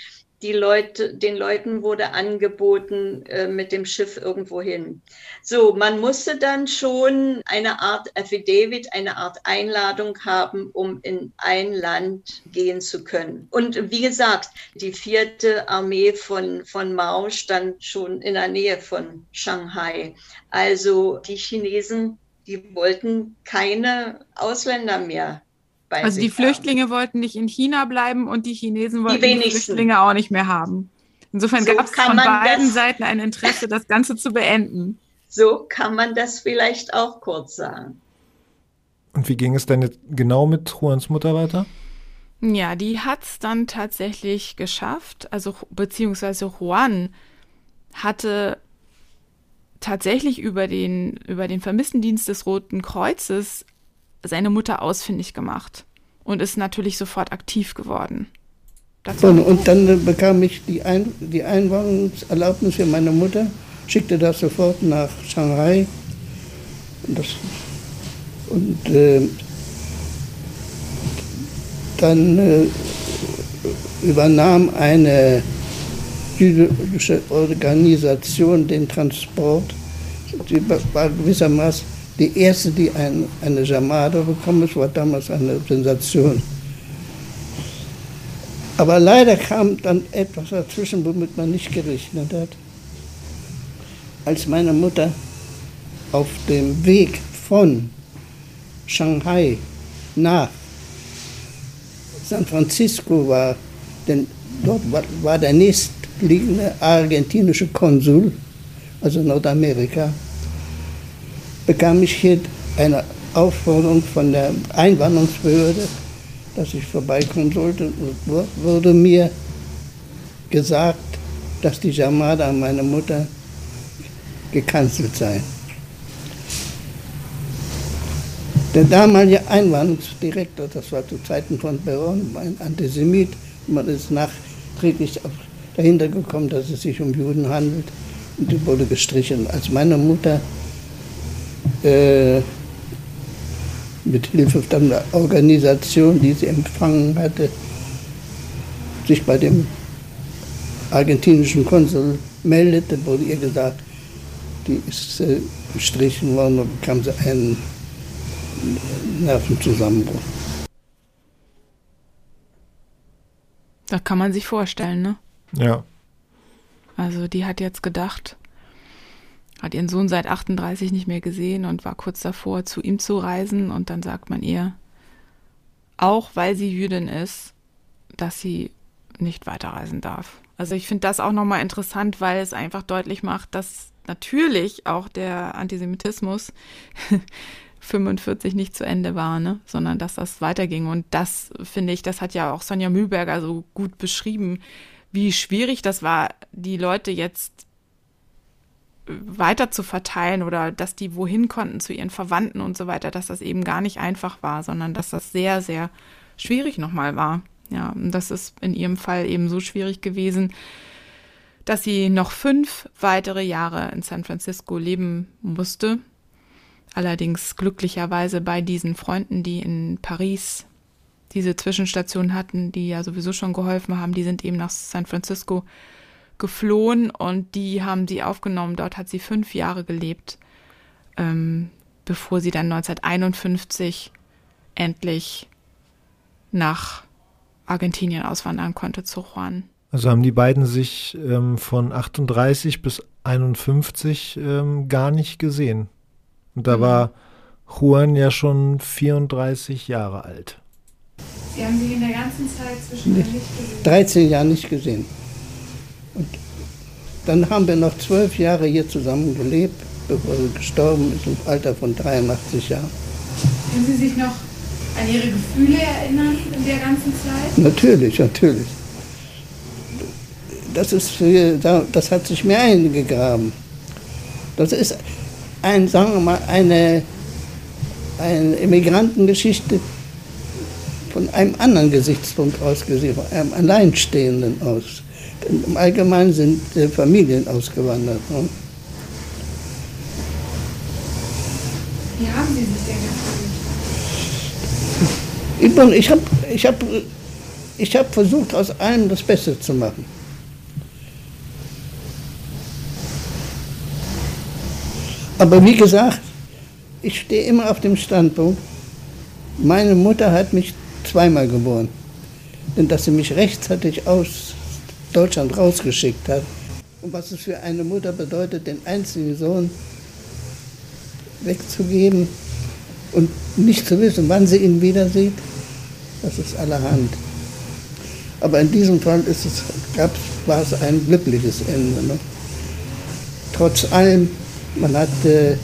die Leute, den Leuten wurde angeboten, äh, mit dem Schiff irgendwo hin. So, man musste dann schon eine Art Affidavit, eine Art Einladung haben, um in ein Land gehen zu können. Und wie gesagt, die vierte Armee von, von Mao stand schon in der Nähe von Shanghai. Also die Chinesen, die wollten keine Ausländer mehr also die Flüchtlinge haben. wollten nicht in China bleiben und die Chinesen wollten die, die Flüchtlinge auch nicht mehr haben. Insofern so gab es von beiden Seiten ein Interesse, das Ganze zu beenden. So kann man das vielleicht auch kurz sagen. Und wie ging es denn genau mit Juans Mutter weiter? Ja, die hat es dann tatsächlich geschafft. Also beziehungsweise Juan hatte tatsächlich über den, über den Vermisstendienst des Roten Kreuzes seine Mutter ausfindig gemacht und ist natürlich sofort aktiv geworden. Und, und, dann bekam ich die, Ein die Einwanderungserlaubnis für meine Mutter, schickte das sofort nach Shanghai. Und, das, und äh, dann äh, übernahm eine jüdische Organisation den Transport. Sie war gewissermaßen die erste, die ein, eine Jamada bekommen ist, war damals eine Sensation. Aber leider kam dann etwas dazwischen, womit man nicht gerechnet hat. Als meine Mutter auf dem Weg von Shanghai nach San Francisco war, denn dort war, war der nächstliegende argentinische Konsul, also Nordamerika, bekam ich hier eine Aufforderung von der Einwanderungsbehörde, dass ich vorbeikommen sollte. Und wurde mir gesagt, dass die Jamada an meine Mutter gekanzelt sei. Der damalige Einwanderungsdirektor, das war zu Zeiten von Peron, ein Antisemit, man ist nachträglich dahinter gekommen, dass es sich um Juden handelt und die wurde gestrichen. Als meine Mutter äh, mit Hilfe der Organisation, die sie empfangen hatte, sich bei dem argentinischen Konsul meldete, wurde ihr gesagt, die ist äh, gestrichen worden und bekam sie einen Nervenzusammenbruch. Das kann man sich vorstellen, ne? Ja. Also die hat jetzt gedacht, hat ihren Sohn seit 38 nicht mehr gesehen und war kurz davor, zu ihm zu reisen. Und dann sagt man ihr, auch weil sie Jüdin ist, dass sie nicht weiterreisen darf. Also ich finde das auch nochmal interessant, weil es einfach deutlich macht, dass natürlich auch der Antisemitismus *laughs* 45 nicht zu Ende war, ne? sondern dass das weiterging. Und das finde ich, das hat ja auch Sonja Mühlberger so gut beschrieben, wie schwierig das war, die Leute jetzt weiter zu verteilen oder dass die wohin konnten zu ihren Verwandten und so weiter, dass das eben gar nicht einfach war, sondern dass das sehr, sehr schwierig nochmal war. Ja, und das ist in ihrem Fall eben so schwierig gewesen, dass sie noch fünf weitere Jahre in San Francisco leben musste. Allerdings glücklicherweise bei diesen Freunden, die in Paris diese Zwischenstation hatten, die ja sowieso schon geholfen haben, die sind eben nach San Francisco geflohen und die haben sie aufgenommen. Dort hat sie fünf Jahre gelebt, ähm, bevor sie dann 1951 endlich nach Argentinien auswandern konnte zu Juan. Also haben die beiden sich ähm, von 38 bis 51 ähm, gar nicht gesehen. Und da mhm. war Juan ja schon 34 Jahre alt. Sie haben sich in der ganzen Zeit zwischen nicht gesehen? 13 Jahre nicht gesehen. Und dann haben wir noch zwölf Jahre hier zusammen gelebt, bevor sie gestorben ist, im Alter von 83 Jahren. Können Sie sich noch an Ihre Gefühle erinnern in der ganzen Zeit? Natürlich, natürlich. Das, ist für, das hat sich mir eingegraben. Das ist ein, sagen wir mal, eine, eine Immigrantengeschichte von einem anderen Gesichtspunkt aus gesehen, von einem Alleinstehenden aus. Im Allgemeinen sind äh, Familien ausgewandert. Ne? Wie haben Sie sich denn gefühlt? Ich habe ich hab, ich hab versucht, aus allem das Beste zu machen. Aber wie gesagt, ich stehe immer auf dem Standpunkt, meine Mutter hat mich zweimal geboren. Denn dass sie mich rechtzeitig aus Deutschland rausgeschickt hat. Und was es für eine Mutter bedeutet, den einzigen Sohn wegzugeben und nicht zu wissen, wann sie ihn wieder sieht, das ist allerhand. Aber in diesem Fall ist es, gab, war es ein glückliches Ende. Ne? Trotz allem, man hat äh,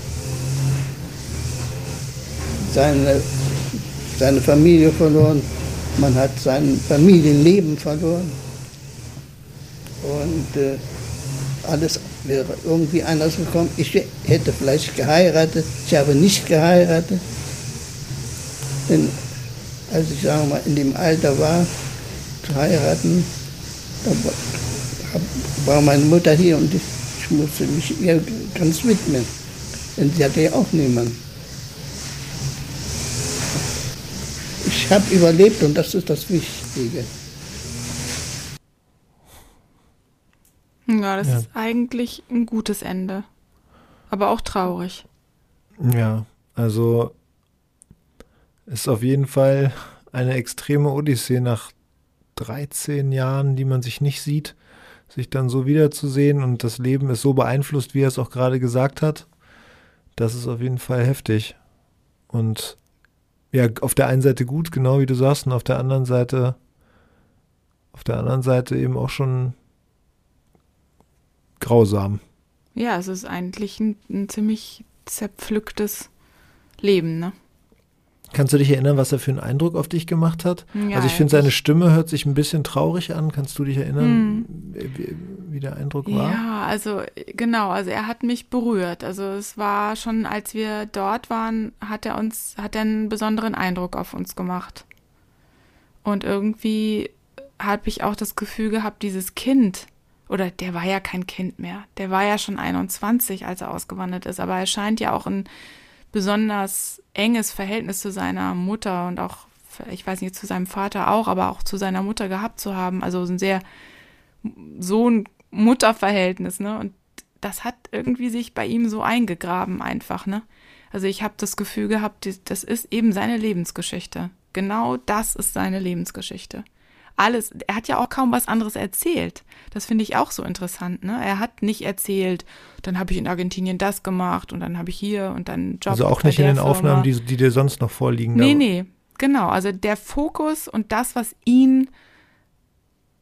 seine, seine Familie verloren, man hat sein Familienleben verloren. Und äh, alles wäre irgendwie anders gekommen. Ich hätte vielleicht geheiratet, ich habe nicht geheiratet. Denn als ich sagen mal, in dem Alter war, zu heiraten, da war meine Mutter hier und ich, ich musste mich ihr ganz widmen. Denn sie hatte ja auch niemanden. Ich habe überlebt und das ist das Wichtige. Ja, das ja. ist eigentlich ein gutes Ende. Aber auch traurig. Ja, also ist auf jeden Fall eine extreme Odyssee nach 13 Jahren, die man sich nicht sieht, sich dann so wiederzusehen und das Leben ist so beeinflusst, wie er es auch gerade gesagt hat. Das ist auf jeden Fall heftig. Und ja, auf der einen Seite gut, genau wie du sagst, und auf der anderen Seite, auf der anderen Seite eben auch schon grausam. Ja, es ist eigentlich ein, ein ziemlich zerpflücktes Leben, ne? Kannst du dich erinnern, was er für einen Eindruck auf dich gemacht hat? Ja, also ich finde, seine Stimme hört sich ein bisschen traurig an. Kannst du dich erinnern, hm. wie, wie, der Eindruck war? Ja, also genau, also er hat mich berührt. Also es war schon, als wir dort waren, hat er uns, hat er einen besonderen Eindruck auf uns gemacht. Und irgendwie habe ich auch das Gefühl gehabt, dieses Kind, oder der war ja kein Kind mehr. Der war ja schon 21, als er ausgewandert ist. Aber er scheint ja auch ein besonders enges Verhältnis zu seiner Mutter und auch, ich weiß nicht, zu seinem Vater auch, aber auch zu seiner Mutter gehabt zu haben. Also ein sehr Sohn-Mutter-Verhältnis, ne? Und das hat irgendwie sich bei ihm so eingegraben einfach, ne? Also ich habe das Gefühl gehabt, das ist eben seine Lebensgeschichte. Genau das ist seine Lebensgeschichte alles, er hat ja auch kaum was anderes erzählt. Das finde ich auch so interessant. Ne? Er hat nicht erzählt, dann habe ich in Argentinien das gemacht und dann habe ich hier und dann Job. Also auch nicht in den Firma. Aufnahmen, die, die dir sonst noch vorliegen. Nee, nee, genau. Also der Fokus und das, was ihn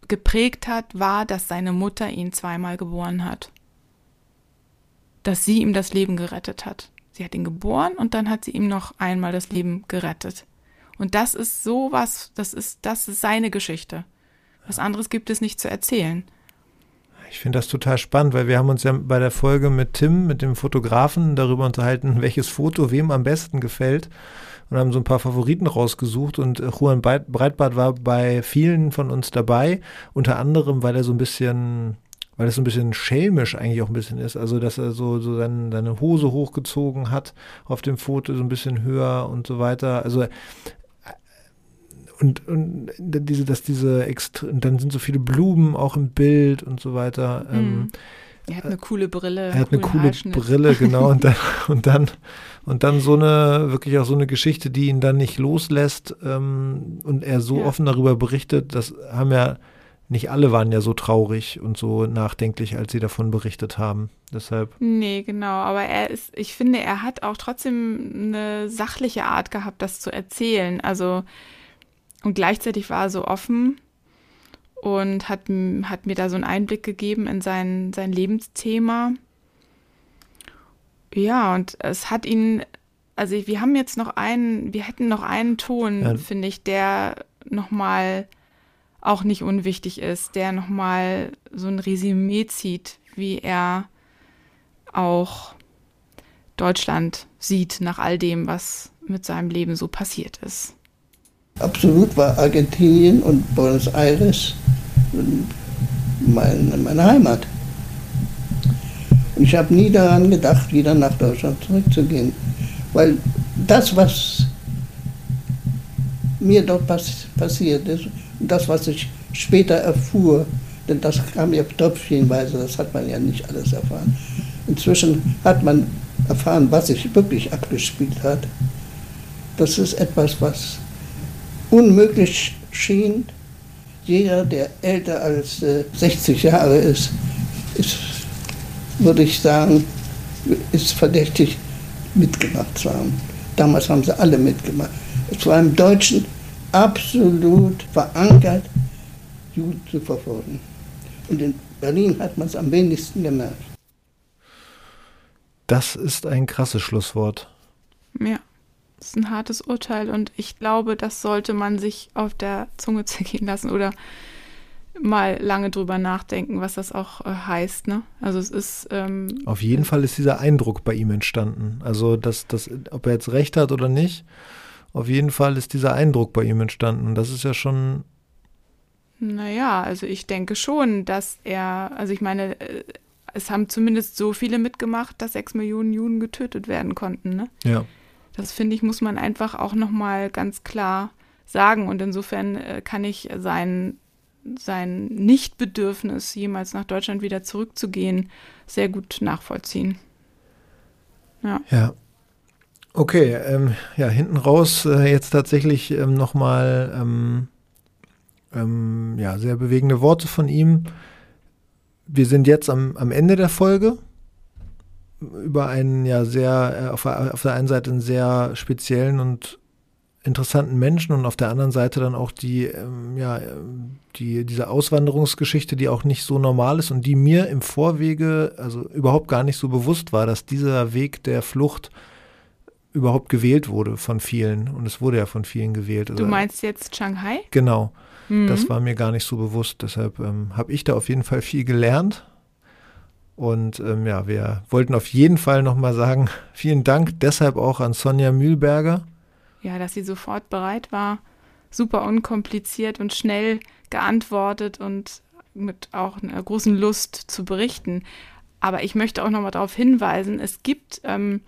geprägt hat, war, dass seine Mutter ihn zweimal geboren hat. Dass sie ihm das Leben gerettet hat. Sie Sie hat ihn geboren und dann hat sie ihm noch einmal das Leben gerettet. Und das ist sowas, das ist, das ist seine Geschichte. Was anderes gibt es nicht zu erzählen. Ich finde das total spannend, weil wir haben uns ja bei der Folge mit Tim, mit dem Fotografen, darüber unterhalten, welches Foto wem am besten gefällt und haben so ein paar Favoriten rausgesucht und äh, Juan Breitbart war bei vielen von uns dabei, unter anderem, weil er so ein bisschen weil es so ein bisschen schelmisch eigentlich auch ein bisschen ist. Also, dass er so, so seine, seine Hose hochgezogen hat auf dem Foto, so ein bisschen höher und so weiter. Also, und, und diese, dass diese extra, und dann sind so viele Blumen auch im Bild und so weiter. Mhm. Ähm, er hat eine coole Brille. Er hat eine coole Brille, genau. Und dann, *laughs* und dann, und dann so eine, wirklich auch so eine Geschichte, die ihn dann nicht loslässt ähm, und er so ja. offen darüber berichtet, das haben ja nicht alle waren ja so traurig und so nachdenklich, als sie davon berichtet haben. Deshalb. Nee, genau. Aber er ist, ich finde, er hat auch trotzdem eine sachliche Art gehabt, das zu erzählen. Also, und gleichzeitig war er so offen und hat, hat mir da so einen Einblick gegeben in sein, sein Lebensthema. Ja, und es hat ihn, also wir haben jetzt noch einen, wir hätten noch einen Ton, ja. finde ich, der nochmal auch nicht unwichtig ist, der nochmal so ein Resümee zieht, wie er auch Deutschland sieht nach all dem, was mit seinem Leben so passiert ist. Absolut war Argentinien und Buenos Aires meine, meine Heimat. Und ich habe nie daran gedacht, wieder nach Deutschland zurückzugehen. Weil das, was mir dort pass passiert ist, und das, was ich später erfuhr, denn das kam ja tröpfchenweise, das hat man ja nicht alles erfahren. Inzwischen hat man erfahren, was sich wirklich abgespielt hat. Das ist etwas, was unmöglich schien. Jeder, der älter als äh, 60 Jahre ist, ist, würde ich sagen, ist verdächtig mitgemacht zu haben. Damals haben sie alle mitgemacht. Es war im Deutschen absolut verankert, Juden zu verfolgen. Und in Berlin hat man es am wenigsten gemerkt. Das ist ein krasses Schlusswort. Ja, das ist ein hartes Urteil und ich glaube, das sollte man sich auf der Zunge *laughs* zergehen lassen oder mal lange drüber nachdenken, was das auch äh, heißt. Ne? Also es ist ähm, auf jeden Fall ist dieser Eindruck bei ihm entstanden. Also dass das, ob er jetzt recht hat oder nicht, auf jeden Fall ist dieser Eindruck bei ihm entstanden. Das ist ja schon. Naja, also ich denke schon, dass er, also ich meine, äh, es haben zumindest so viele mitgemacht, dass sechs Millionen Juden getötet werden konnten. Ne? Ja. Das finde ich, muss man einfach auch nochmal ganz klar sagen. Und insofern äh, kann ich sein, sein Nichtbedürfnis, jemals nach Deutschland wieder zurückzugehen, sehr gut nachvollziehen. Ja. Ja. Okay, ähm, ja, hinten raus äh, jetzt tatsächlich ähm, nochmal ähm, ähm, ja, sehr bewegende Worte von ihm. Wir sind jetzt am, am Ende der Folge über einen ja sehr, äh, auf, auf der einen Seite einen sehr speziellen und interessanten Menschen und auf der anderen Seite dann auch die, ähm, ja, die, diese Auswanderungsgeschichte, die auch nicht so normal ist und die mir im Vorwege, also überhaupt gar nicht so bewusst war, dass dieser Weg der Flucht überhaupt gewählt wurde von vielen. Und es wurde ja von vielen gewählt. Also, du meinst jetzt Shanghai? Genau. Mhm. Das war mir gar nicht so bewusst. Deshalb ähm, habe ich da auf jeden Fall viel gelernt. Und ähm, ja, wir wollten auf jeden Fall nochmal sagen, *laughs* vielen Dank deshalb auch an Sonja Mühlberger. Ja, dass sie sofort bereit war, super unkompliziert und schnell geantwortet und mit auch einer großen Lust zu berichten. Aber ich möchte auch nochmal darauf hinweisen, es gibt ähm,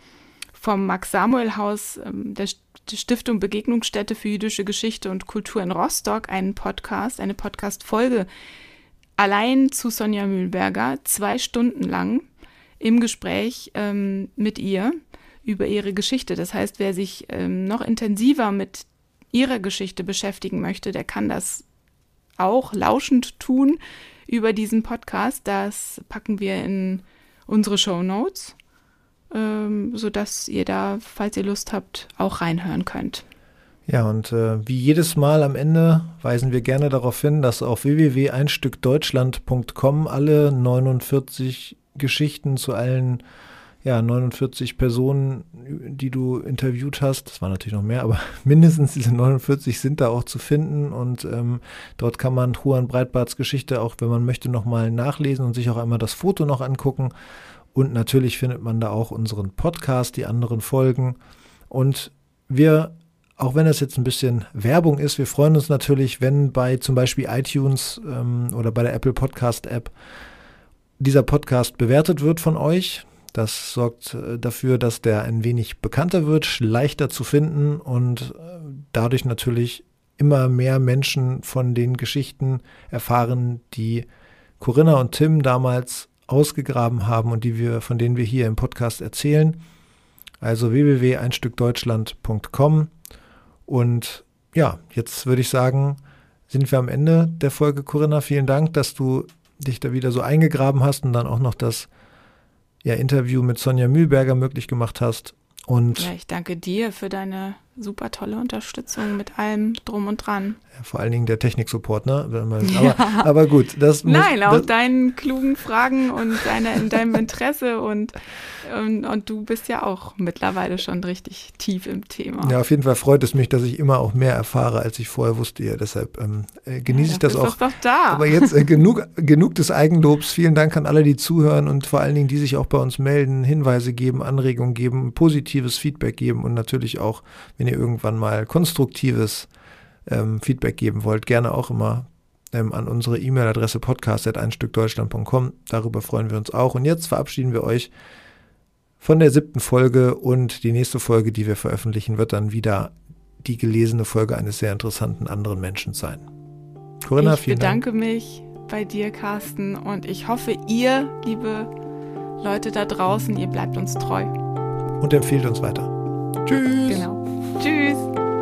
vom Max-Samuel-Haus ähm, der Stiftung Begegnungsstätte für jüdische Geschichte und Kultur in Rostock einen Podcast, eine Podcast-Folge allein zu Sonja Mühlberger, zwei Stunden lang im Gespräch ähm, mit ihr über ihre Geschichte. Das heißt, wer sich ähm, noch intensiver mit ihrer Geschichte beschäftigen möchte, der kann das auch lauschend tun über diesen Podcast. Das packen wir in unsere Show Notes ähm, sodass ihr da, falls ihr Lust habt, auch reinhören könnt. Ja, und äh, wie jedes Mal am Ende weisen wir gerne darauf hin, dass auf www.einstückdeutschland.com alle 49 Geschichten zu allen ja, 49 Personen, die du interviewt hast, das waren natürlich noch mehr, aber *laughs* mindestens diese 49 sind da auch zu finden und ähm, dort kann man Juan Breitbarts Geschichte auch, wenn man möchte, nochmal nachlesen und sich auch einmal das Foto noch angucken. Und natürlich findet man da auch unseren Podcast, die anderen Folgen. Und wir, auch wenn das jetzt ein bisschen Werbung ist, wir freuen uns natürlich, wenn bei zum Beispiel iTunes ähm, oder bei der Apple Podcast App dieser Podcast bewertet wird von euch. Das sorgt äh, dafür, dass der ein wenig bekannter wird, leichter zu finden und äh, dadurch natürlich immer mehr Menschen von den Geschichten erfahren, die Corinna und Tim damals ausgegraben haben und die wir, von denen wir hier im Podcast erzählen. Also www.einstückdeutschland.com. Und ja, jetzt würde ich sagen, sind wir am Ende der Folge, Corinna. Vielen Dank, dass du dich da wieder so eingegraben hast und dann auch noch das ja, Interview mit Sonja Mühlberger möglich gemacht hast. Und ja, ich danke dir für deine super tolle Unterstützung mit allem drum und dran. Vor allen Dingen der Techniksupport, ne? Aber, ja. aber, gut, das Nein, muss, auch das deinen klugen Fragen und deine, deinem *laughs* Interesse und, und, und du bist ja auch mittlerweile schon richtig tief im Thema. Ja, auf jeden Fall freut es mich, dass ich immer auch mehr erfahre, als ich vorher wusste. Ja, deshalb ähm, äh, genieße ja, ich das auch. Doch da. Aber jetzt äh, genug, genug des Eigenlobs. Vielen Dank an alle, die zuhören und vor allen Dingen, die sich auch bei uns melden, Hinweise geben, Anregungen geben, positives Feedback geben und natürlich auch, wenn ihr irgendwann mal konstruktives ähm, Feedback geben wollt, gerne auch immer ähm, an unsere E-Mail-Adresse podcast.einstückdeutschland.com. Darüber freuen wir uns auch. Und jetzt verabschieden wir euch von der siebten Folge und die nächste Folge, die wir veröffentlichen, wird dann wieder die gelesene Folge eines sehr interessanten anderen Menschen sein. Corinna, ich vielen bedanke Dank. mich bei dir, Carsten, und ich hoffe, ihr, liebe Leute da draußen, ihr bleibt uns treu. Und empfiehlt uns weiter. Tschüss. Genau. Tschüss.